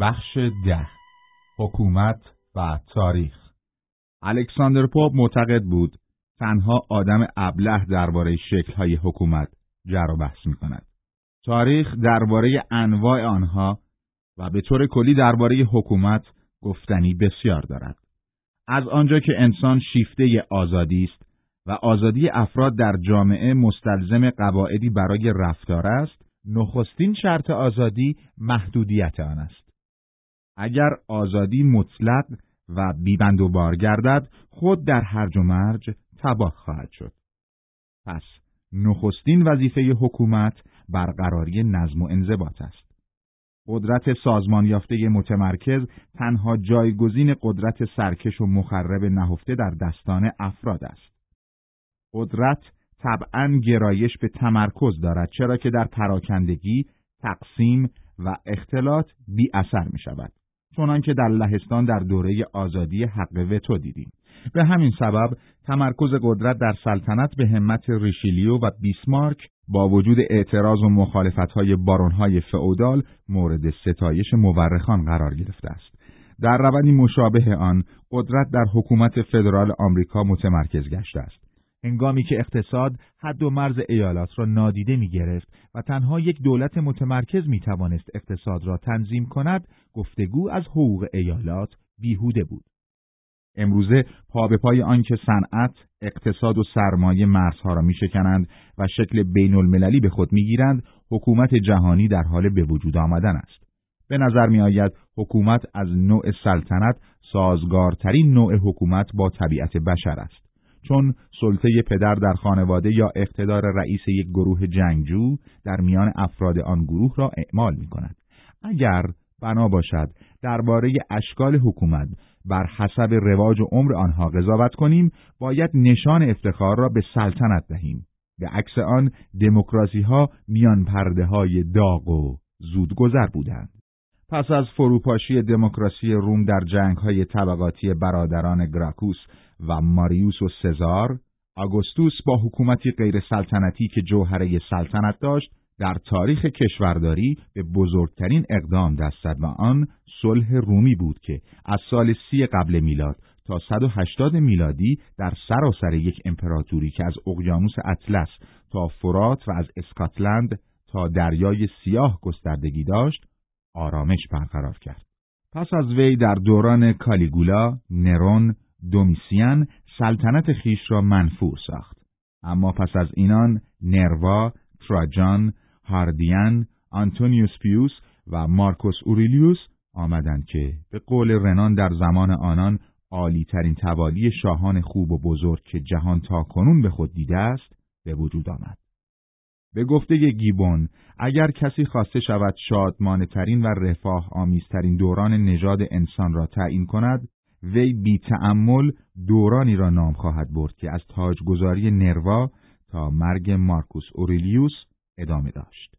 بخش ده حکومت و تاریخ الکساندر پوپ معتقد بود تنها آدم ابله درباره شکل‌های حکومت جر و بحث می کند. تاریخ درباره انواع آنها و به طور کلی درباره حکومت گفتنی بسیار دارد. از آنجا که انسان شیفته آزادی است و آزادی افراد در جامعه مستلزم قواعدی برای رفتار است، نخستین شرط آزادی محدودیت آن است. اگر آزادی مطلق و بیبند و بار گردد، خود در هرج و مرج تباه خواهد شد. پس نخستین وظیفه حکومت برقراری نظم و انضباط است. قدرت سازمان یافته متمرکز تنها جایگزین قدرت سرکش و مخرب نهفته در دستان افراد است. قدرت طبعا گرایش به تمرکز دارد چرا که در پراکندگی، تقسیم و اختلاط بی اثر می شود. چنانکه در لهستان در دوره آزادی حق وتو دیدیم. به همین سبب تمرکز قدرت در سلطنت به همت ریشیلیو و بیسمارک با وجود اعتراض و مخالفتهای بارونهای فئودال مورد ستایش مورخان قرار گرفته است. در روندی مشابه آن قدرت در حکومت فدرال آمریکا متمرکز گشته است. هنگامی که اقتصاد حد و مرز ایالات را نادیده می گرفت و تنها یک دولت متمرکز می توانست اقتصاد را تنظیم کند، گفتگو از حقوق ایالات بیهوده بود. امروزه پا به پای آنکه صنعت، اقتصاد و سرمایه مرزها را میشکنند و شکل بین المللی به خود می‌گیرند، حکومت جهانی در حال به وجود آمدن است. به نظر می آید حکومت از نوع سلطنت سازگارترین نوع حکومت با طبیعت بشر است. چون سلطه پدر در خانواده یا اقتدار رئیس یک گروه جنگجو در میان افراد آن گروه را اعمال می کند. اگر بنا باشد درباره اشکال حکومت بر حسب رواج و عمر آنها قضاوت کنیم باید نشان افتخار را به سلطنت دهیم به عکس آن دموکراسی ها میان پرده های داغ و زودگذر بودند پس از فروپاشی دموکراسی روم در جنگ های طبقاتی برادران گراکوس و ماریوس و سزار آگوستوس با حکومتی غیر سلطنتی که جوهره سلطنت داشت در تاریخ کشورداری به بزرگترین اقدام دست و آن صلح رومی بود که از سال سی قبل میلاد تا 180 میلادی در سراسر یک امپراتوری که از اقیانوس اطلس تا فرات و از اسکاتلند تا دریای سیاه گستردگی داشت آرامش برقرار کرد. پس از وی در دوران کالیگولا، نرون، دومیسیان سلطنت خیش را منفور ساخت. اما پس از اینان نروا، تراجان، هاردیان، آنتونیوس پیوس و مارکوس اوریلیوس آمدند که به قول رنان در زمان آنان عالی ترین توالی شاهان خوب و بزرگ که جهان تا کنون به خود دیده است به وجود آمد. به گفته گیبون اگر کسی خواسته شود شادمانه ترین و رفاه آمیزترین دوران نژاد انسان را تعیین کند وی بی تعمل دورانی را نام خواهد برد که از تاجگذاری نروا تا مرگ مارکوس اوریلیوس ادامه داشت.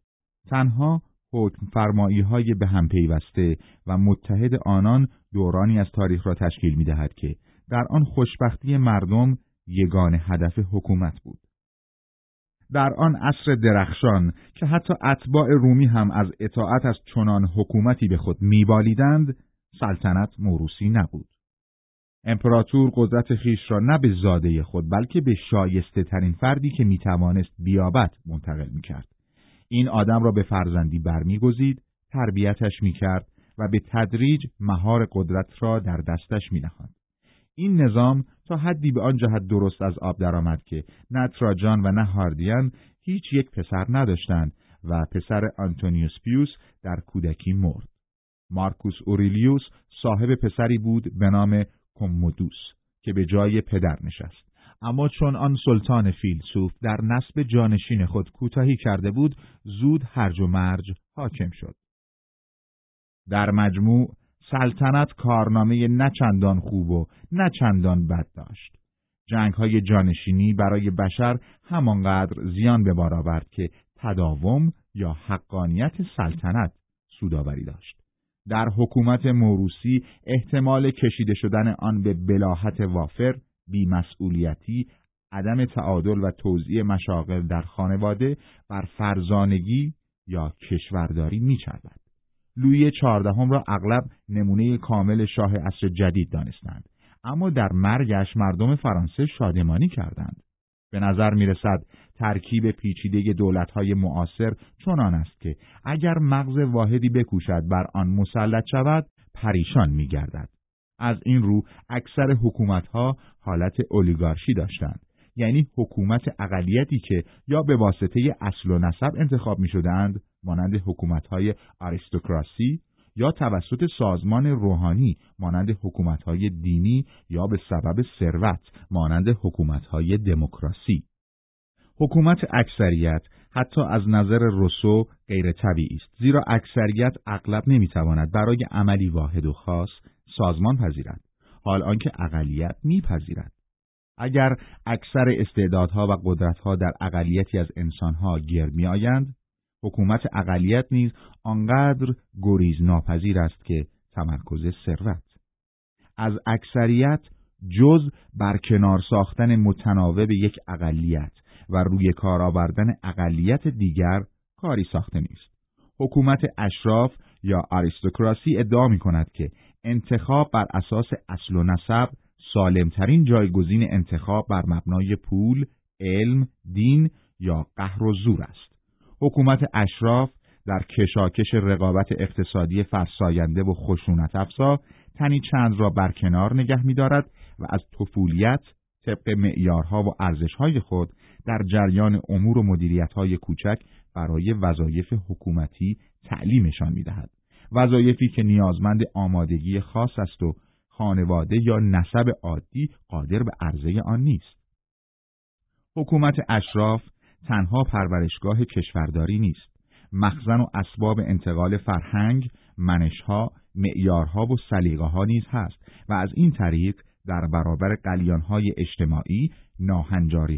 تنها حکم فرمایی های به هم پیوسته و متحد آنان دورانی از تاریخ را تشکیل می دهد که در آن خوشبختی مردم یگان هدف حکومت بود. در آن عصر درخشان که حتی اتباع رومی هم از اطاعت از چنان حکومتی به خود میبالیدند سلطنت موروسی نبود. امپراتور قدرت خیش را نه به زاده خود بلکه به شایسته ترین فردی که می‌توانست بیابد منتقل می‌کرد. این آدم را به فرزندی برمیگزید، تربیتش می‌کرد و به تدریج مهار قدرت را در دستش مینهاد. این نظام تا حدی به آن جهت درست از آب درآمد که نه تراجان و نه هاردیان هیچ یک پسر نداشتند و پسر آنتونیوس پیوس در کودکی مرد. مارکوس اوریلیوس صاحب پسری بود به نام کومودوس که به جای پدر نشست. اما چون آن سلطان فیلسوف در نسب جانشین خود کوتاهی کرده بود زود هرج و مرج حاکم شد. در مجموع سلطنت کارنامه نه چندان خوب و نه چندان بد داشت. جنگ های جانشینی برای بشر همانقدر زیان به بار آورد که تداوم یا حقانیت سلطنت سوداوری داشت. در حکومت موروسی احتمال کشیده شدن آن به بلاحت وافر، بیمسئولیتی، عدم تعادل و توزیع مشاغل در خانواده بر فرزانگی یا کشورداری میچربد. لوی چهاردهم را اغلب نمونه کامل شاه عصر جدید دانستند اما در مرگش مردم فرانسه شادمانی کردند به نظر می رسد ترکیب پیچیده دولتهای معاصر چنان است که اگر مغز واحدی بکوشد بر آن مسلط شود پریشان می گردد. از این رو اکثر حکومتها حالت اولیگارشی داشتند یعنی حکومت اقلیتی که یا به واسطه اصل و نسب انتخاب می شدند مانند حکومتهای آریستوکراسی یا توسط سازمان روحانی مانند حکومتهای دینی یا به سبب ثروت مانند حکومتهای دموکراسی. حکومت اکثریت حتی از نظر روسو غیر طبیعی است زیرا اکثریت اغلب نمی‌تواند برای عملی واحد و خاص سازمان پذیرد. حال آنکه اقلیت میپذیرد. اگر اکثر استعدادها و قدرتها در اقلیتی از انسانها گرد میآیند حکومت اقلیت نیز آنقدر گریز ناپذیر است که تمرکز ثروت از اکثریت جز برکنار ساختن متناوب یک اقلیت و روی کار آوردن اقلیت دیگر کاری ساخته نیست. حکومت اشراف یا آریستوکراسی ادعا می کند که انتخاب بر اساس اصل و نسب سالمترین جایگزین انتخاب بر مبنای پول، علم، دین یا قهر و زور است. حکومت اشراف در کشاکش رقابت اقتصادی فرساینده و خشونت افزا تنی چند را برکنار نگه می‌دارد و از طفولیت طبق معیارها و ارزشهای خود در جریان امور و مدیریتهای کوچک برای وظایف حکومتی تعلیمشان می‌دهد. وظایفی که نیازمند آمادگی خاص است و خانواده یا نسب عادی قادر به عرضه آن نیست. حکومت اشراف تنها پرورشگاه کشورداری نیست. مخزن و اسباب انتقال فرهنگ، منشها، معیارها و سلیقه ها نیز هست و از این طریق در برابر قلیانهای اجتماعی،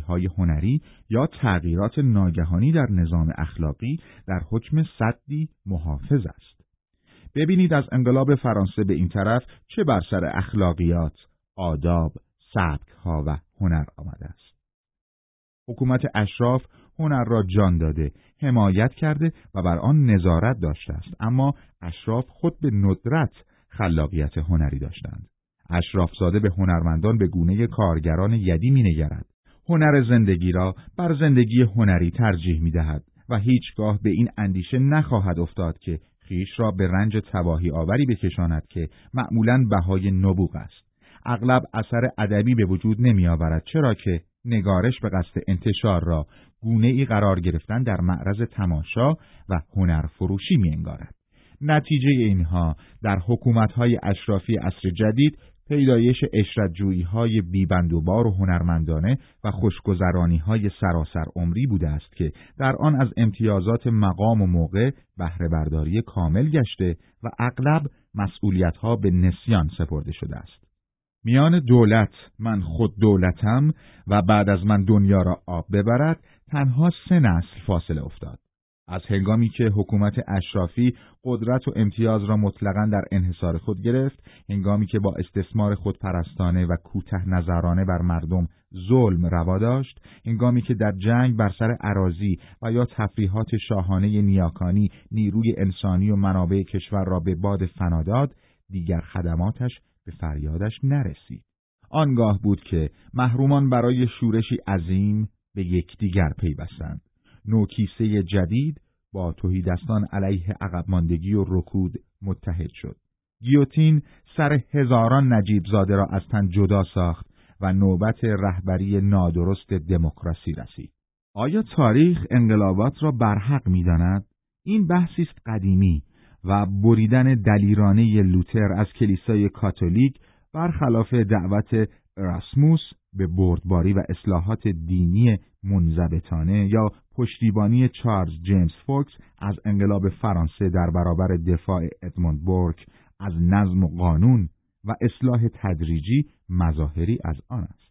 های هنری یا تغییرات ناگهانی در نظام اخلاقی در حکم صدی محافظ است. ببینید از انقلاب فرانسه به این طرف چه بر سر اخلاقیات، آداب، ها و هنر آمده است. حکومت اشراف هنر را جان داده، حمایت کرده و بر آن نظارت داشته است اما اشراف خود به ندرت خلاقیت هنری داشتند. اشراف زاده به هنرمندان به گونه کارگران یدی می نگرد. هنر زندگی را بر زندگی هنری ترجیح می دهد و هیچگاه به این اندیشه نخواهد افتاد که خیش را به رنج تباهی آوری بکشاند که معمولا بهای نبوغ است. اغلب اثر ادبی به وجود نمی آورد چرا که نگارش به قصد انتشار را گونه ای قرار گرفتن در معرض تماشا و هنر فروشی می انگارد. نتیجه اینها در حکومتهای اشرافی عصر جدید پیدایش اشرتجویی های بیبندوبار و هنرمندانه و خوشگذرانی های سراسر عمری بوده است که در آن از امتیازات مقام و موقع بهره برداری کامل گشته و اغلب مسئولیت ها به نسیان سپرده شده است. میان دولت من خود دولتم و بعد از من دنیا را آب ببرد تنها سه نسل فاصله افتاد. از هنگامی که حکومت اشرافی قدرت و امتیاز را مطلقا در انحصار خود گرفت، هنگامی که با استثمار خودپرستانه و کوته نظرانه بر مردم ظلم روا داشت، هنگامی که در جنگ بر سر عراضی و یا تفریحات شاهانه نیاکانی نیروی انسانی و منابع کشور را به باد فنا داد، دیگر خدماتش به فریادش نرسید. آنگاه بود که محرومان برای شورشی عظیم به یکدیگر پیوستند. نوکیسه جدید با توهیدستان علیه عقب ماندگی و رکود متحد شد. گیوتین سر هزاران نجیب زاده را از تن جدا ساخت و نوبت رهبری نادرست دموکراسی رسید. آیا تاریخ انقلابات را برحق می‌داند؟ این بحثی است قدیمی و بریدن دلیرانه لوتر از کلیسای کاتولیک برخلاف دعوت راسموس به بردباری و اصلاحات دینی منضبطانه یا پشتیبانی چارلز جیمز فوکس از انقلاب فرانسه در برابر دفاع ادموند بورک از نظم و قانون و اصلاح تدریجی مظاهری از آن است.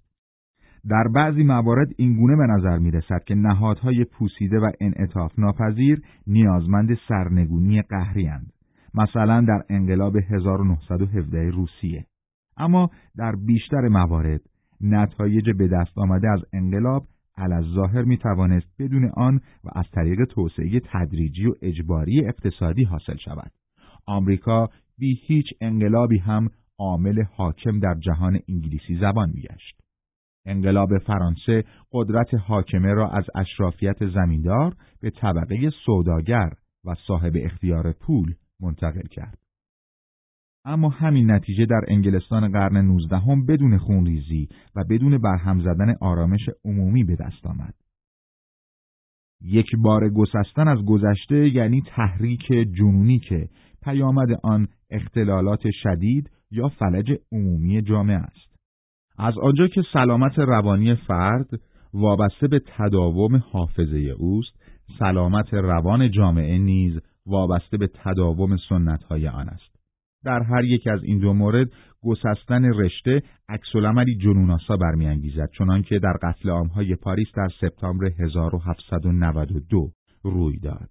در بعضی موارد اینگونه به نظر می رسد که نهادهای پوسیده و انعطاف ناپذیر نیازمند سرنگونی قهری هند. مثلا در انقلاب 1917 روسیه. اما در بیشتر موارد نتایج به دست آمده از انقلاب علاز ظاهر می توانست بدون آن و از طریق توسعه تدریجی و اجباری اقتصادی حاصل شود. آمریکا بی هیچ انقلابی هم عامل حاکم در جهان انگلیسی زبان میگشت. انقلاب فرانسه قدرت حاکمه را از اشرافیت زمیندار به طبقه سوداگر و صاحب اختیار پول منتقل کرد. اما همین نتیجه در انگلستان قرن نوزدهم بدون خونریزی و بدون برهم زدن آرامش عمومی به دست آمد. یک بار گسستن از گذشته یعنی تحریک جنونی که پیامد آن اختلالات شدید یا فلج عمومی جامعه است. از آنجا که سلامت روانی فرد وابسته به تداوم حافظه اوست، سلامت روان جامعه نیز وابسته به تداوم سنتهای آن است. در هر یک از این دو مورد گسستن رشته عکسالعملی جنوناسا برمیانگیزد چنانکه در قتل عامهای پاریس در سپتامبر 1792 روی داد.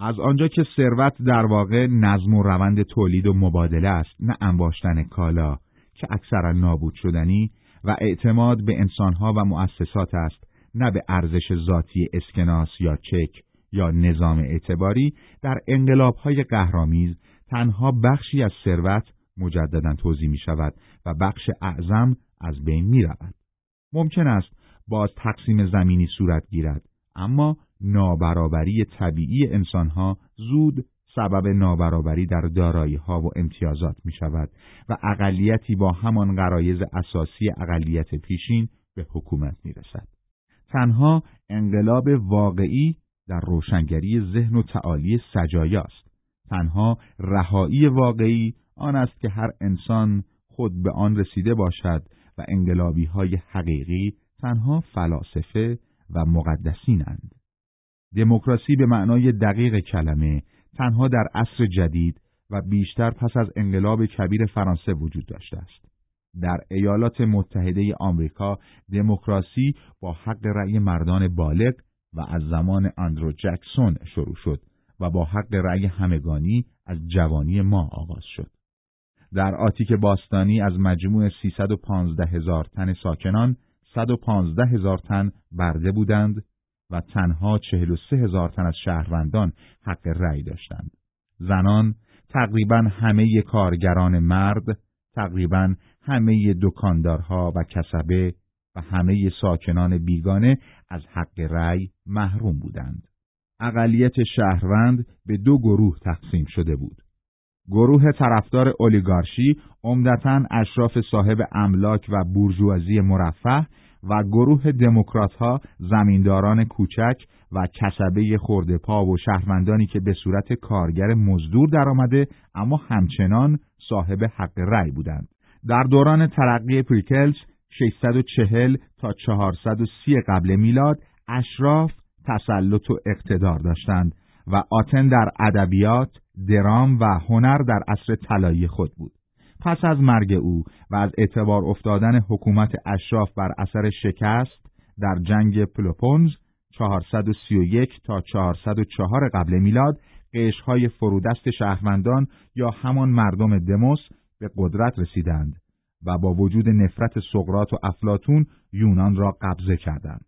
از آنجا که ثروت در واقع نظم و روند تولید و مبادله است نه انباشتن کالا که اکثرا نابود شدنی و اعتماد به انسانها و مؤسسات است نه به ارزش ذاتی اسکناس یا چک یا نظام اعتباری در انقلابهای قهرامیز تنها بخشی از ثروت مجددا توضیح می شود و بخش اعظم از بین می رود. ممکن است باز تقسیم زمینی صورت گیرد اما نابرابری طبیعی انسانها زود سبب نابرابری در دارایی ها و امتیازات می شود و اقلیتی با همان غرایز اساسی اقلیت پیشین به حکومت می رسد. تنها انقلاب واقعی در روشنگری ذهن و تعالی سجایاست. تنها رهایی واقعی آن است که هر انسان خود به آن رسیده باشد و انقلابی های حقیقی تنها فلاسفه و مقدسینند. دموکراسی به معنای دقیق کلمه تنها در عصر جدید و بیشتر پس از انقلاب کبیر فرانسه وجود داشته است. در ایالات متحده آمریکا دموکراسی با حق رأی مردان بالغ و از زمان اندرو جکسون شروع شد و با حق رأی همگانی از جوانی ما آغاز شد. در آتیک باستانی از مجموع 315 هزار تن ساکنان 115 هزار تن برده بودند و تنها 43 هزار تن از شهروندان حق رأی داشتند. زنان تقریبا همه کارگران مرد، تقریبا همه دکاندارها و کسبه و همه ساکنان بیگانه از حق رأی محروم بودند. اقلیت شهروند به دو گروه تقسیم شده بود. گروه طرفدار اولیگارشی عمدتا اشراف صاحب املاک و بورژوازی مرفه و گروه دموکرات ها زمینداران کوچک و کسبه خورده پا و شهروندانی که به صورت کارگر مزدور درآمده اما همچنان صاحب حق رأی بودند. در دوران ترقی پریکلز 640 تا 430 قبل میلاد اشراف تسلط و اقتدار داشتند و آتن در ادبیات، درام و هنر در عصر طلایی خود بود. پس از مرگ او و از اعتبار افتادن حکومت اشراف بر اثر شکست در جنگ پلوپونز 431 تا 404 قبل میلاد قشهای فرودست شهروندان یا همان مردم دموس به قدرت رسیدند و با وجود نفرت سقرات و افلاتون یونان را قبضه کردند.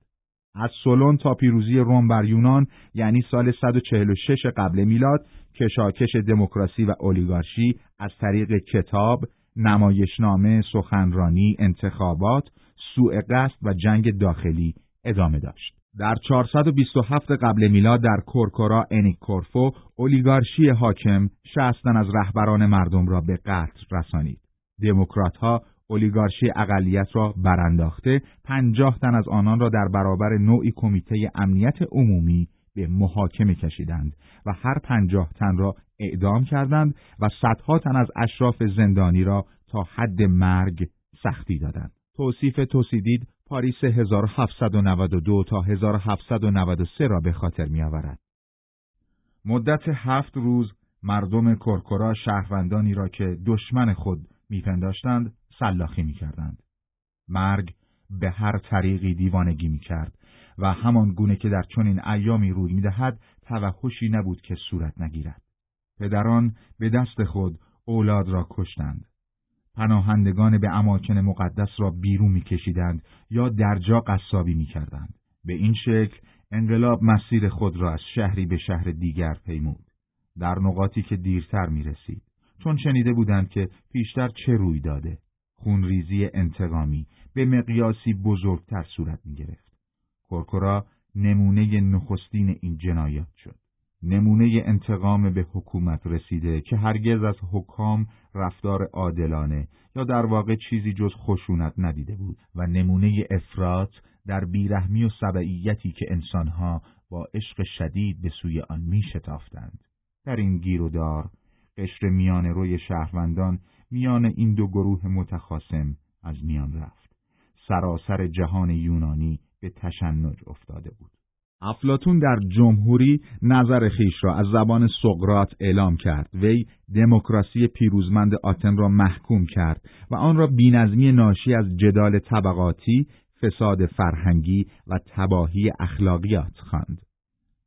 از سولون تا پیروزی روم بر یونان یعنی سال 146 قبل میلاد کشاکش دموکراسی و اولیگارشی از طریق کتاب، نمایشنامه، سخنرانی، انتخابات، سوء قصد و جنگ داخلی ادامه داشت. در 427 قبل میلاد در کورکورا انیکورفو اولیگارشی حاکم شستن از رهبران مردم را به قتل رسانید. دموکرات ها اولیگارشی اقلیت را برانداخته پنجاه تن از آنان را در برابر نوعی کمیته امنیت عمومی به محاکمه کشیدند و هر پنجاه تن را اعدام کردند و صدها تن از اشراف زندانی را تا حد مرگ سختی دادند. توصیف توسیدید پاریس 1792 تا 1793 را به خاطر می آورد. مدت هفت روز مردم کرکرا شهروندانی را که دشمن خود میپنداشتند سلاخی می‌کردند. مرگ به هر طریقی دیوانگی می‌کرد و همان گونه که در چنین ایامی روی می‌دهد توحشی نبود که صورت نگیرد. پدران به دست خود اولاد را کشتند. پناهندگان به اماکن مقدس را بیرون میکشیدند یا درجا قصابی می‌کردند. به این شکل انقلاب مسیر خود را از شهری به شهر دیگر پیمود. در نقاطی که دیرتر می رسید چون شنیده بودند که پیشتر چه روی داده خونریزی انتقامی به مقیاسی بزرگتر صورت می گرفت. کرکرا نمونه نخستین این جنایات شد. نمونه انتقام به حکومت رسیده که هرگز از حکام رفتار عادلانه یا در واقع چیزی جز خشونت ندیده بود و نمونه افراط در بیرحمی و سبعیتی که انسانها با عشق شدید به سوی آن می شتافتند. در این گیر و دار قشر میان روی شهروندان میان این دو گروه متخاسم از میان رفت. سراسر جهان یونانی به تشنج افتاده بود. افلاتون در جمهوری نظر خیش را از زبان سقرات اعلام کرد وی دموکراسی پیروزمند آتن را محکوم کرد و آن را بینظمی ناشی از جدال طبقاتی فساد فرهنگی و تباهی اخلاقیات خواند.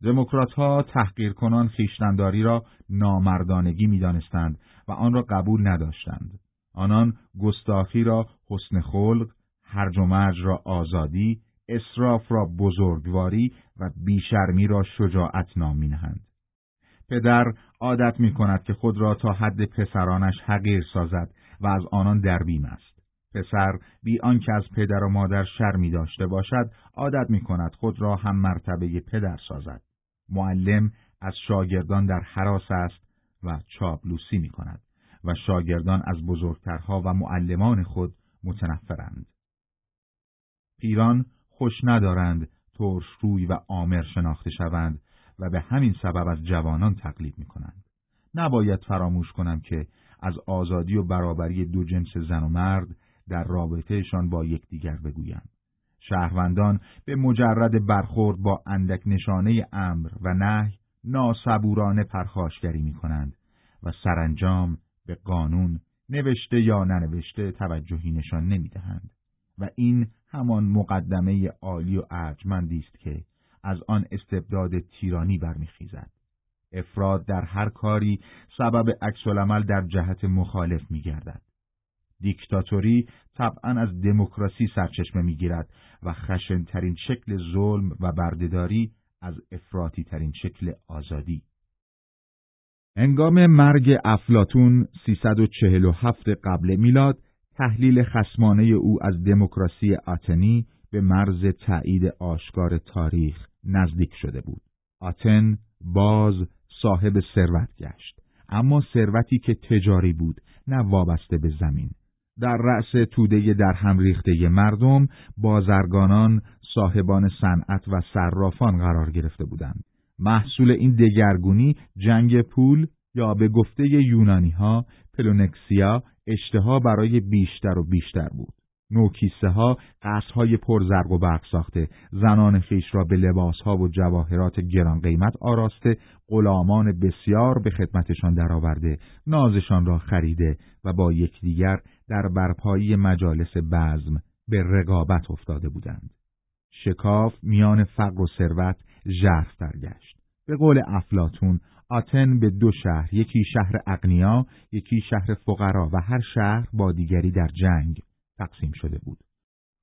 دموکرات ها تحقیر کنان خیشتنداری را نامردانگی می‌دانستند و آن را قبول نداشتند. آنان گستاخی را حسن خلق، هرج و مرج را آزادی، اسراف را بزرگواری و بیشرمی را شجاعت نام نهند. پدر عادت می کند که خود را تا حد پسرانش حقیر سازد و از آنان دربیم است. پسر بی آنکه از پدر و مادر شرمی داشته باشد عادت می کند خود را هم مرتبه پدر سازد. معلم از شاگردان در حراس است و چاپلوسی می کند و شاگردان از بزرگترها و معلمان خود متنفرند. پیران خوش ندارند ترش روی و آمر شناخته شوند و به همین سبب از جوانان تقلید می کنند. نباید فراموش کنم که از آزادی و برابری دو جنس زن و مرد در رابطهشان با یکدیگر بگویند. شهروندان به مجرد برخورد با اندک نشانه امر و نهی ناسبورانه پرخاشگری می کنند و سرانجام به قانون نوشته یا ننوشته توجهی نشان نمی دهند و این همان مقدمه عالی و ارجمندی است که از آن استبداد تیرانی برمیخیزد. افراد در هر کاری سبب عکسالعمل در جهت مخالف میگردد. دیکتاتوری طبعا از دموکراسی سرچشمه می‌گیرد و خشنترین شکل ظلم و بردهداری از افراطی ترین شکل آزادی. انگام مرگ افلاتون 347 قبل میلاد تحلیل خسمانه او از دموکراسی آتنی به مرز تایید آشکار تاریخ نزدیک شده بود. آتن باز صاحب ثروت گشت، اما ثروتی که تجاری بود، نه وابسته به زمین. در رأس توده در هم ریخته مردم بازرگانان صاحبان صنعت و صرافان قرار گرفته بودند. محصول این دگرگونی جنگ پول یا به گفته یونانی ها پلونکسیا اشتها برای بیشتر و بیشتر بود. نوکیسه ها قصرهای پر زرق و برق ساخته، زنان خیش را به لباس ها و جواهرات گران قیمت آراسته، غلامان بسیار به خدمتشان درآورده، نازشان را خریده و با یکدیگر در برپایی مجالس بزم به رقابت افتاده بودند. شکاف میان فقر و ثروت ژرف گشت. به قول افلاتون آتن به دو شهر یکی شهر اقنیا یکی شهر فقرا و هر شهر با دیگری در جنگ تقسیم شده بود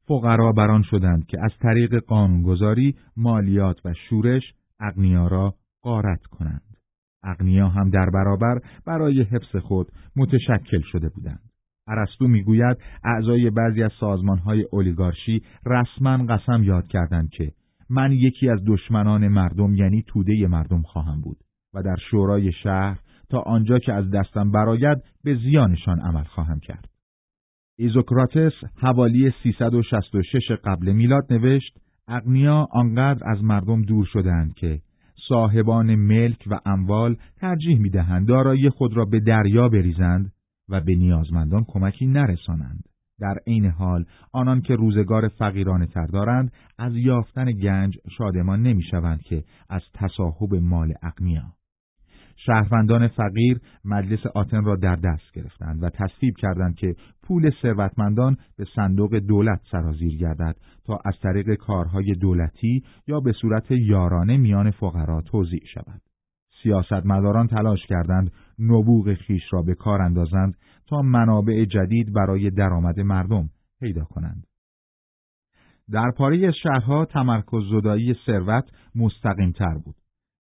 فقرا بران شدند که از طریق قانونگذاری مالیات و شورش اقنیا را قارت کنند اقنیا هم در برابر برای حفظ خود متشکل شده بودند ارسطو می‌گوید اعضای بعضی از سازمانهای اولیگارشی رسما قسم یاد کردند که من یکی از دشمنان مردم یعنی توده مردم خواهم بود و در شورای شهر تا آنجا که از دستم براید به زیانشان عمل خواهم کرد. ایزوکراتس حوالی 366 قبل میلاد نوشت اغنیا آنقدر از مردم دور شدند که صاحبان ملک و اموال ترجیح می‌دهند دارایی خود را به دریا بریزند و به نیازمندان کمکی نرسانند. در عین حال آنان که روزگار فقیرانه تر دارند از یافتن گنج شادمان نمی‌شوند که از تصاحب مال اقنیا. شهروندان فقیر مجلس آتن را در دست گرفتند و تصویب کردند که پول ثروتمندان به صندوق دولت سرازیر گردد تا از طریق کارهای دولتی یا به صورت یارانه میان فقرا توزیع شود. سیاستمداران تلاش کردند نبوغ خیش را به کار اندازند تا منابع جدید برای درآمد مردم پیدا کنند. در پاره شهرها تمرکز زدایی ثروت مستقیم تر بود.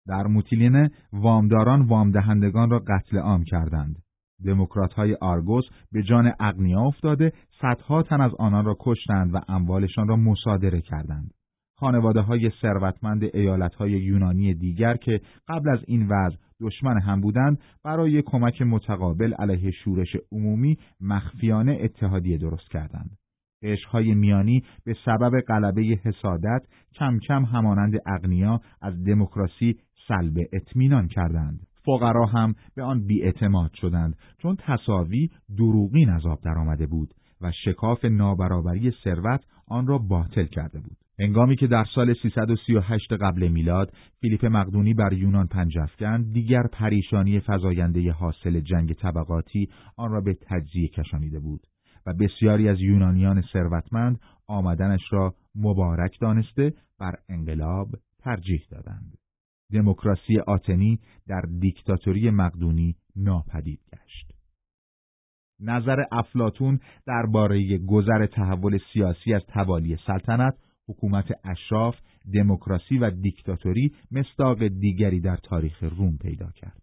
در موتیلینه وامداران وامدهندگان را قتل عام کردند. دموکرات های آرگوس به جان اغنیا افتاده صدها تن از آنان را کشتند و اموالشان را مصادره کردند. خانواده های ثروتمند ایالت های یونانی دیگر که قبل از این وضع دشمن هم بودند برای کمک متقابل علیه شورش عمومی مخفیانه اتحادیه درست کردند. عشقهای میانی به سبب غلبه حسادت کم کم همانند اغنیا از دموکراسی سلب اطمینان کردند. فقرا هم به آن بیاعتماد شدند چون تصاوی دروغین از آب درآمده بود و شکاف نابرابری ثروت آن را باطل کرده بود. هنگامی که در سال 338 قبل میلاد فیلیپ مقدونی بر یونان پنجفکن دیگر پریشانی فزاینده حاصل جنگ طبقاتی آن را به تجزیه کشانیده بود و بسیاری از یونانیان ثروتمند آمدنش را مبارک دانسته بر انقلاب ترجیح دادند. دموکراسی آتنی در دیکتاتوری مقدونی ناپدید گشت. نظر افلاتون درباره گذر تحول سیاسی از توالی سلطنت، حکومت اشراف، دموکراسی و دیکتاتوری مستاق دیگری در تاریخ روم پیدا کرد.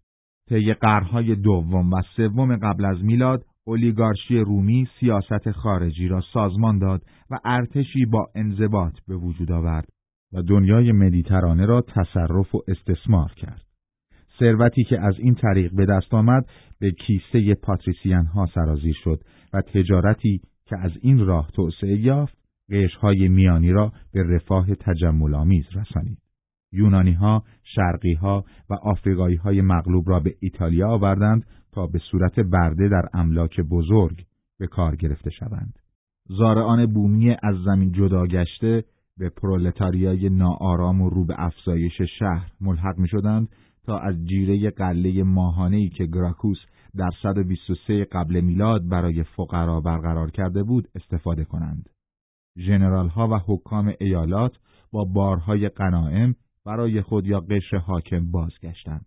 طی قرنهای دوم و سوم قبل از میلاد اولیگارشی رومی سیاست خارجی را سازمان داد و ارتشی با انضباط به وجود آورد و دنیای مدیترانه را تصرف و استثمار کرد. ثروتی که از این طریق به دست آمد به کیسه پاتریسیان ها سرازیر شد و تجارتی که از این راه توسعه یافت قشهای میانی را به رفاه تجمل آمیز رسانید. یونانی ها، شرقی ها و آفریقایی های مغلوب را به ایتالیا آوردند تا به صورت برده در املاک بزرگ به کار گرفته شوند. زارعان بومی از زمین جدا گشته به پرولتاریای ناآرام و رو به افزایش شهر ملحق می شدند تا از جیره قله ماهانه‌ای که گراکوس در 123 قبل میلاد برای فقرا برقرار کرده بود استفاده کنند. ژنرال ها و حکام ایالات با بارهای قنائم برای خود یا قشر حاکم بازگشتند.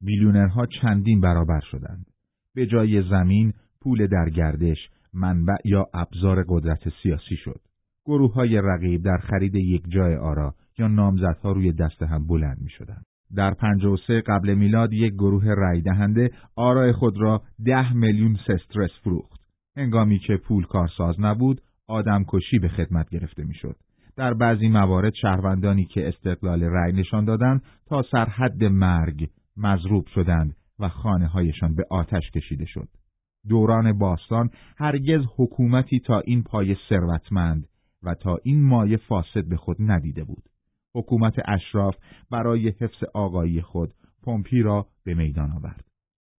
میلیونرها چندین برابر شدند. به جای زمین، پول در گردش، منبع یا ابزار قدرت سیاسی شد. گروه های رقیب در خرید یک جای آرا یا نامزدها روی دست هم بلند می شدند. در 53 قبل میلاد یک گروه رای دهنده آرای خود را ده میلیون سسترس فروخت. هنگامی که پول کارساز نبود، آدمکشی به خدمت گرفته می‌شد. در بعضی موارد شهروندانی که استقلال رأی نشان دادند تا سرحد مرگ مضروب شدند و خانه هایشان به آتش کشیده شد. دوران باستان هرگز حکومتی تا این پای ثروتمند و تا این مایه فاسد به خود ندیده بود. حکومت اشراف برای حفظ آقایی خود پمپی را به میدان آورد.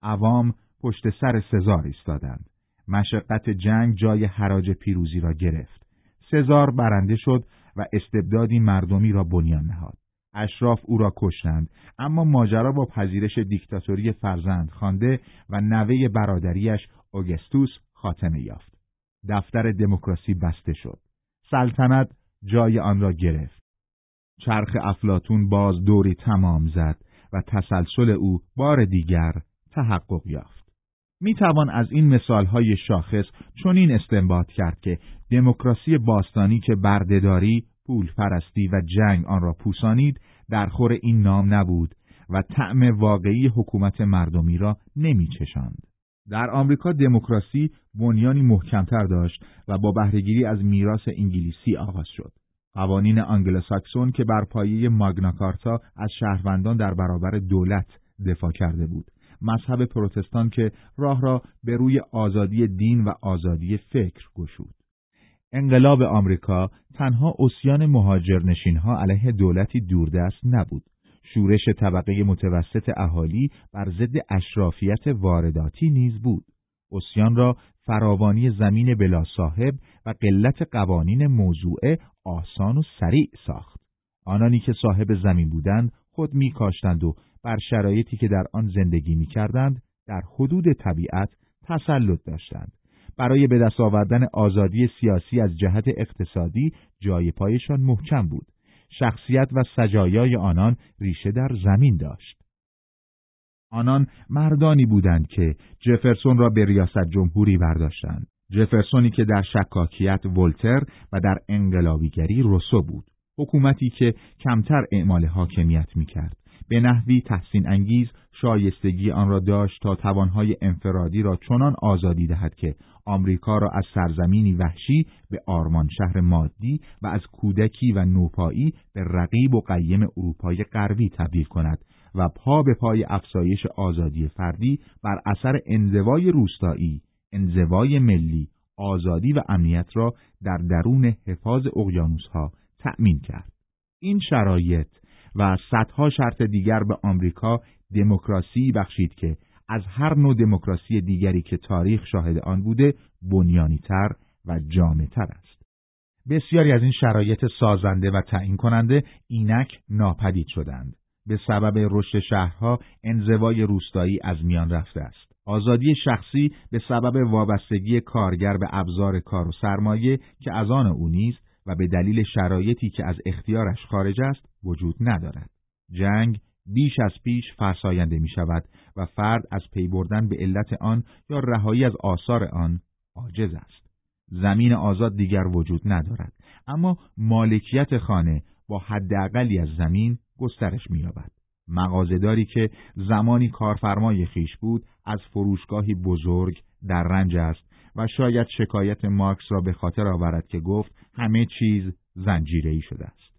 عوام پشت سر سزار ایستادند. مشقت جنگ جای حراج پیروزی را گرفت. سزار برنده شد و استبدادی مردمی را بنیان نهاد. اشراف او را کشتند اما ماجرا با پذیرش دیکتاتوری فرزند خوانده و نوه برادریش اوگستوس خاتمه یافت. دفتر دموکراسی بسته شد. سلطنت جای آن را گرفت. چرخ افلاتون باز دوری تمام زد و تسلسل او بار دیگر تحقق یافت. می توان از این مثالهای شاخص چنین استنباط کرد که دموکراسی باستانی که بردهداری، پول پرستی و جنگ آن را پوسانید در خور این نام نبود و طعم واقعی حکومت مردمی را نمی چشند. در آمریکا دموکراسی بنیانی محکمتر داشت و با بهرهگیری از میراث انگلیسی آغاز شد. قوانین آنگلوساکسون که بر پایه ماگناکارتا از شهروندان در برابر دولت دفاع کرده بود. مذهب پروتستان که راه را به روی آزادی دین و آزادی فکر گشود. انقلاب آمریکا تنها اسیان مهاجرنشینها علیه دولتی دوردست نبود. شورش طبقه متوسط اهالی بر ضد اشرافیت وارداتی نیز بود. اسیان را فراوانی زمین بلا صاحب و قلت قوانین موضوعه آسان و سریع ساخت. آنانی که صاحب زمین بودند خود میکاشتند و بر شرایطی که در آن زندگی می‌کردند در حدود طبیعت تسلط داشتند. برای به دست آوردن آزادی سیاسی از جهت اقتصادی جای پایشان محکم بود. شخصیت و سجایای آنان ریشه در زمین داشت. آنان مردانی بودند که جفرسون را به ریاست جمهوری برداشتند. جفرسونی که در شکاکیت ولتر و در انقلابیگری روسو بود. حکومتی که کمتر اعمال حاکمیت می‌کرد. به نحوی تحسین انگیز شایستگی آن را داشت تا توانهای انفرادی را چنان آزادی دهد که آمریکا را از سرزمینی وحشی به آرمان شهر مادی و از کودکی و نوپایی به رقیب و قیم اروپای غربی تبدیل کند و پا به پای افزایش آزادی فردی بر اثر انزوای روستایی، انزوای ملی، آزادی و امنیت را در درون حفاظ اقیانوسها تأمین کرد. این شرایط و صدها شرط دیگر به آمریکا دموکراسی بخشید که از هر نوع دموکراسی دیگری که تاریخ شاهد آن بوده بنیانیتر و جامعتر است. بسیاری از این شرایط سازنده و تعیین کننده اینک ناپدید شدند. به سبب رشد شهرها انزوای روستایی از میان رفته است. آزادی شخصی به سبب وابستگی کارگر به ابزار کار و سرمایه که از آن او نیست و به دلیل شرایطی که از اختیارش خارج است وجود ندارد. جنگ بیش از پیش فرساینده می شود و فرد از پی بردن به علت آن یا رهایی از آثار آن عاجز است. زمین آزاد دیگر وجود ندارد اما مالکیت خانه با حداقلی از زمین گسترش می‌یابد. مغازهداری که زمانی کارفرمای خیش بود از فروشگاهی بزرگ در رنج است و شاید شکایت مارکس را به خاطر آورد که گفت همه چیز زنجیره‌ای شده است.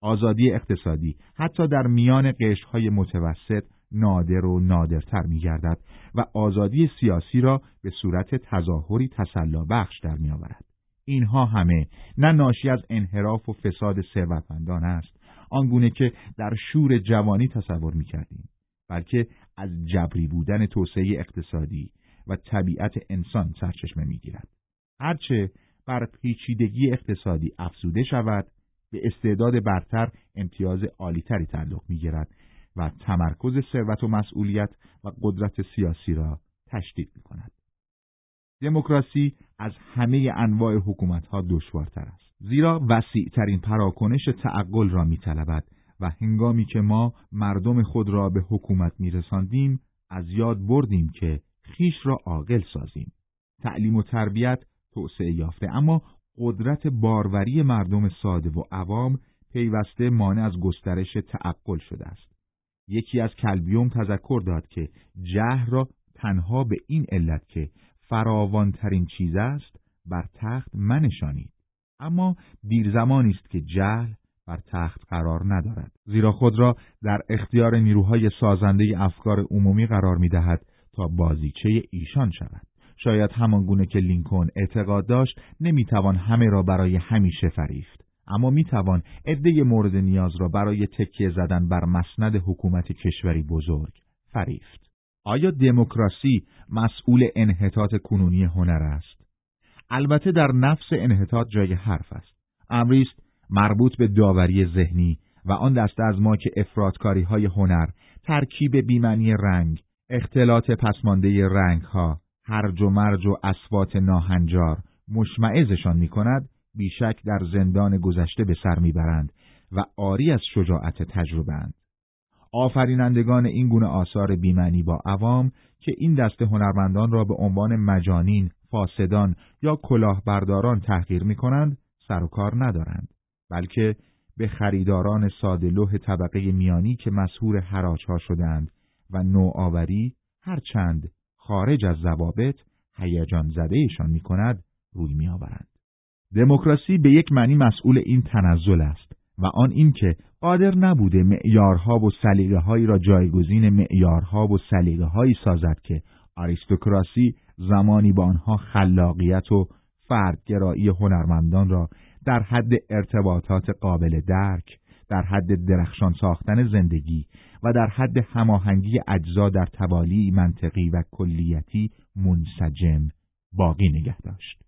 آزادی اقتصادی حتی در میان قشرهای متوسط نادر و نادرتر می گردد و آزادی سیاسی را به صورت تظاهری تسلا بخش در می آورد. اینها همه نه ناشی از انحراف و فساد ثروتمندان است آنگونه که در شور جوانی تصور می کردیم بلکه از جبری بودن توسعه اقتصادی و طبیعت انسان سرچشمه می گیرد. هرچه بر پیچیدگی اقتصادی افزوده شود به استعداد برتر امتیاز عالیتری تعلق می‌گیرد و تمرکز ثروت و مسئولیت و قدرت سیاسی را تشدید می کند. دموکراسی از همه انواع حکومتها دشوارتر است زیرا وسیعترین پراکنش تعقل را میطلبد و هنگامی که ما مردم خود را به حکومت میرساندیم از یاد بردیم که خیش را عاقل سازیم تعلیم و تربیت توسعه یافته اما قدرت باروری مردم ساده و عوام پیوسته مانع از گسترش تعقل شده است. یکی از کلبیوم تذکر داد که جهر را تنها به این علت که فراوانترین چیز است بر تخت منشانید. اما دیر زمانی است که جهل بر تخت قرار ندارد زیرا خود را در اختیار نیروهای سازنده افکار عمومی قرار می دهد تا بازیچه ایشان شود شاید همان گونه که لینکن اعتقاد داشت نمی‌توان همه را برای همیشه فریفت. اما می‌توان عده مورد نیاز را برای تکیه زدن بر مسند حکومت کشوری بزرگ فریفت. آیا دموکراسی مسئول انحطاط کنونی هنر است؟ البته در نفس انحطاط جای حرف است. امری است مربوط به داوری ذهنی و آن دسته از ما که افرادکاری های هنر ترکیب بیمنی رنگ اختلاط پسمانده رنگ ها هرج و مرج و اسوات ناهنجار مشمعزشان می کند بیشک در زندان گذشته به سر می‌برند و آری از شجاعت تجربه اند. آفرینندگان این گونه آثار بیمنی با عوام که این دست هنرمندان را به عنوان مجانین، فاسدان یا کلاهبرداران تحقیر می کنند، سر و کار ندارند، بلکه به خریداران سادلوه طبقه میانی که مسهور حراجها شدند و نوآوری هرچند خارج از ضوابط هیجان زدهشان می کند روی می آورند. دموکراسی به یک معنی مسئول این تنزل است و آن اینکه قادر نبوده معیارها و سلیقه هایی را جایگزین معیارها و سلیقه هایی سازد که آریستوکراسی زمانی با آنها خلاقیت و فردگرایی هنرمندان را در حد ارتباطات قابل درک در حد درخشان ساختن زندگی و در حد هماهنگی اجزا در توالی منطقی و کلیتی منسجم باقی نگه داشت.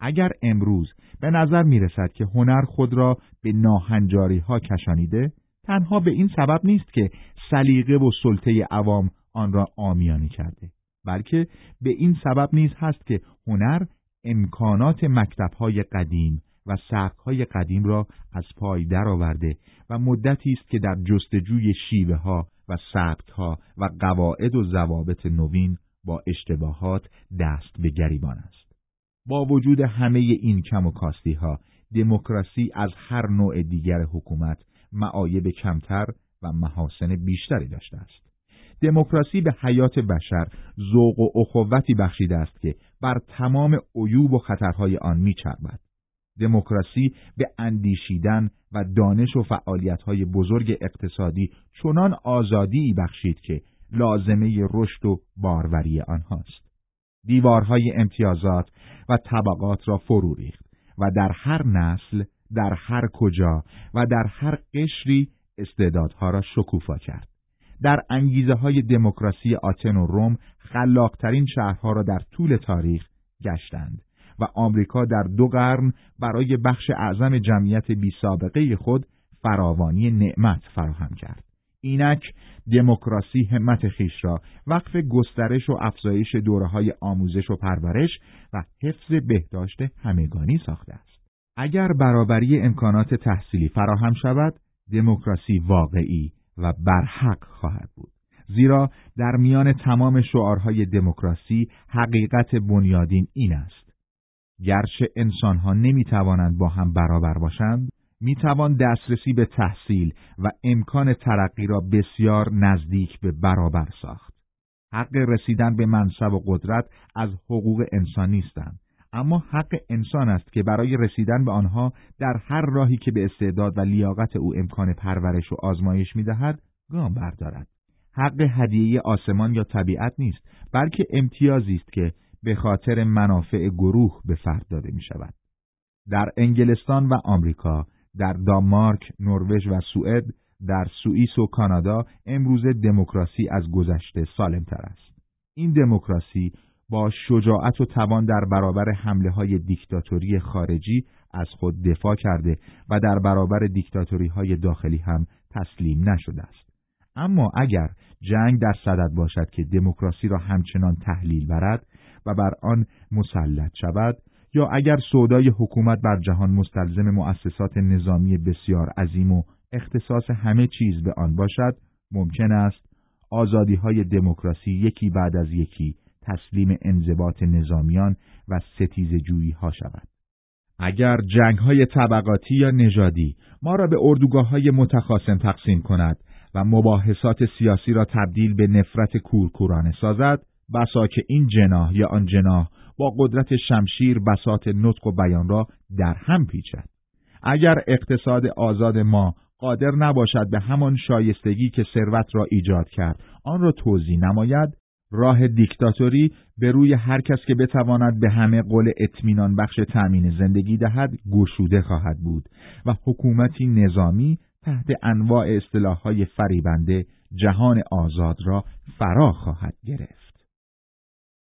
اگر امروز به نظر می رسد که هنر خود را به ناهنجاری ها کشانیده، تنها به این سبب نیست که سلیقه و سلطه عوام آن را آمیانی کرده، بلکه به این سبب نیز هست که هنر امکانات مکتبهای قدیم و سبکهای قدیم را از پای درآورده و مدتی است که در جستجوی شیوه ها و سبک و قواعد و ضوابط نوین با اشتباهات دست به گریبان است. با وجود همه این کم و کاستی ها، دموکراسی از هر نوع دیگر حکومت معایب کمتر و محاسن بیشتری داشته است. دموکراسی به حیات بشر ذوق و اخوتی بخشیده است که بر تمام عیوب و خطرهای آن میچربد. دموکراسی به اندیشیدن و دانش و فعالیتهای بزرگ اقتصادی چنان آزادی بخشید که لازمه رشد و باروری آنهاست. دیوارهای امتیازات و طبقات را فرو ریخت و در هر نسل، در هر کجا و در هر قشری استعدادها را شکوفا کرد. در انگیزه های دموکراسی آتن و روم خلاقترین شهرها را در طول تاریخ گشتند و آمریکا در دو قرن برای بخش اعظم جمعیت بی سابقه خود فراوانی نعمت فراهم کرد. اینک دموکراسی همت خیش را وقف گسترش و افزایش دوره های آموزش و پرورش و حفظ بهداشت همگانی ساخته است. اگر برابری امکانات تحصیلی فراهم شود، دموکراسی واقعی و برحق خواهد بود. زیرا در میان تمام شعارهای دموکراسی حقیقت بنیادین این است. گرچه انسانها نمی‌توانند با هم برابر باشند، می‌توان دسترسی به تحصیل و امکان ترقی را بسیار نزدیک به برابر ساخت. حق رسیدن به منصب و قدرت از حقوق انسان نیستند، اما حق انسان است که برای رسیدن به آنها در هر راهی که به استعداد و لیاقت او امکان پرورش و آزمایش می‌دهد گام بردارد. حق هدیه آسمان یا طبیعت نیست، بلکه امتیازی است که به خاطر منافع گروه به فرد داده می شود. در انگلستان و آمریکا در دانمارک، نروژ و سوئد، در سوئیس و کانادا امروز دموکراسی از گذشته سالمتر است. این دموکراسی با شجاعت و توان در برابر حمله های دیکتاتوری خارجی از خود دفاع کرده و در برابر دیکتاتوری های داخلی هم تسلیم نشده است. اما اگر جنگ در صدد باشد که دموکراسی را همچنان تحلیل برد و بر آن مسلط شود یا اگر سودای حکومت بر جهان مستلزم مؤسسات نظامی بسیار عظیم و اختصاص همه چیز به آن باشد ممکن است آزادی های دموکراسی یکی بعد از یکی تسلیم انضباط نظامیان و ستیز جویی ها شود. اگر جنگ های طبقاتی یا نژادی ما را به اردوگاه های متخاصم تقسیم کند و مباحثات سیاسی را تبدیل به نفرت کورکورانه سازد بسا که این جناح یا آن جناح با قدرت شمشیر بسات نطق و بیان را در هم پیچد. اگر اقتصاد آزاد ما قادر نباشد به همان شایستگی که ثروت را ایجاد کرد آن را توضیح نماید. راه دیکتاتوری به روی هر کس که بتواند به همه قول اطمینان بخش تأمین زندگی دهد گشوده خواهد بود و حکومتی نظامی تحت انواع اصطلاحهای فریبنده جهان آزاد را فرا خواهد گرفت.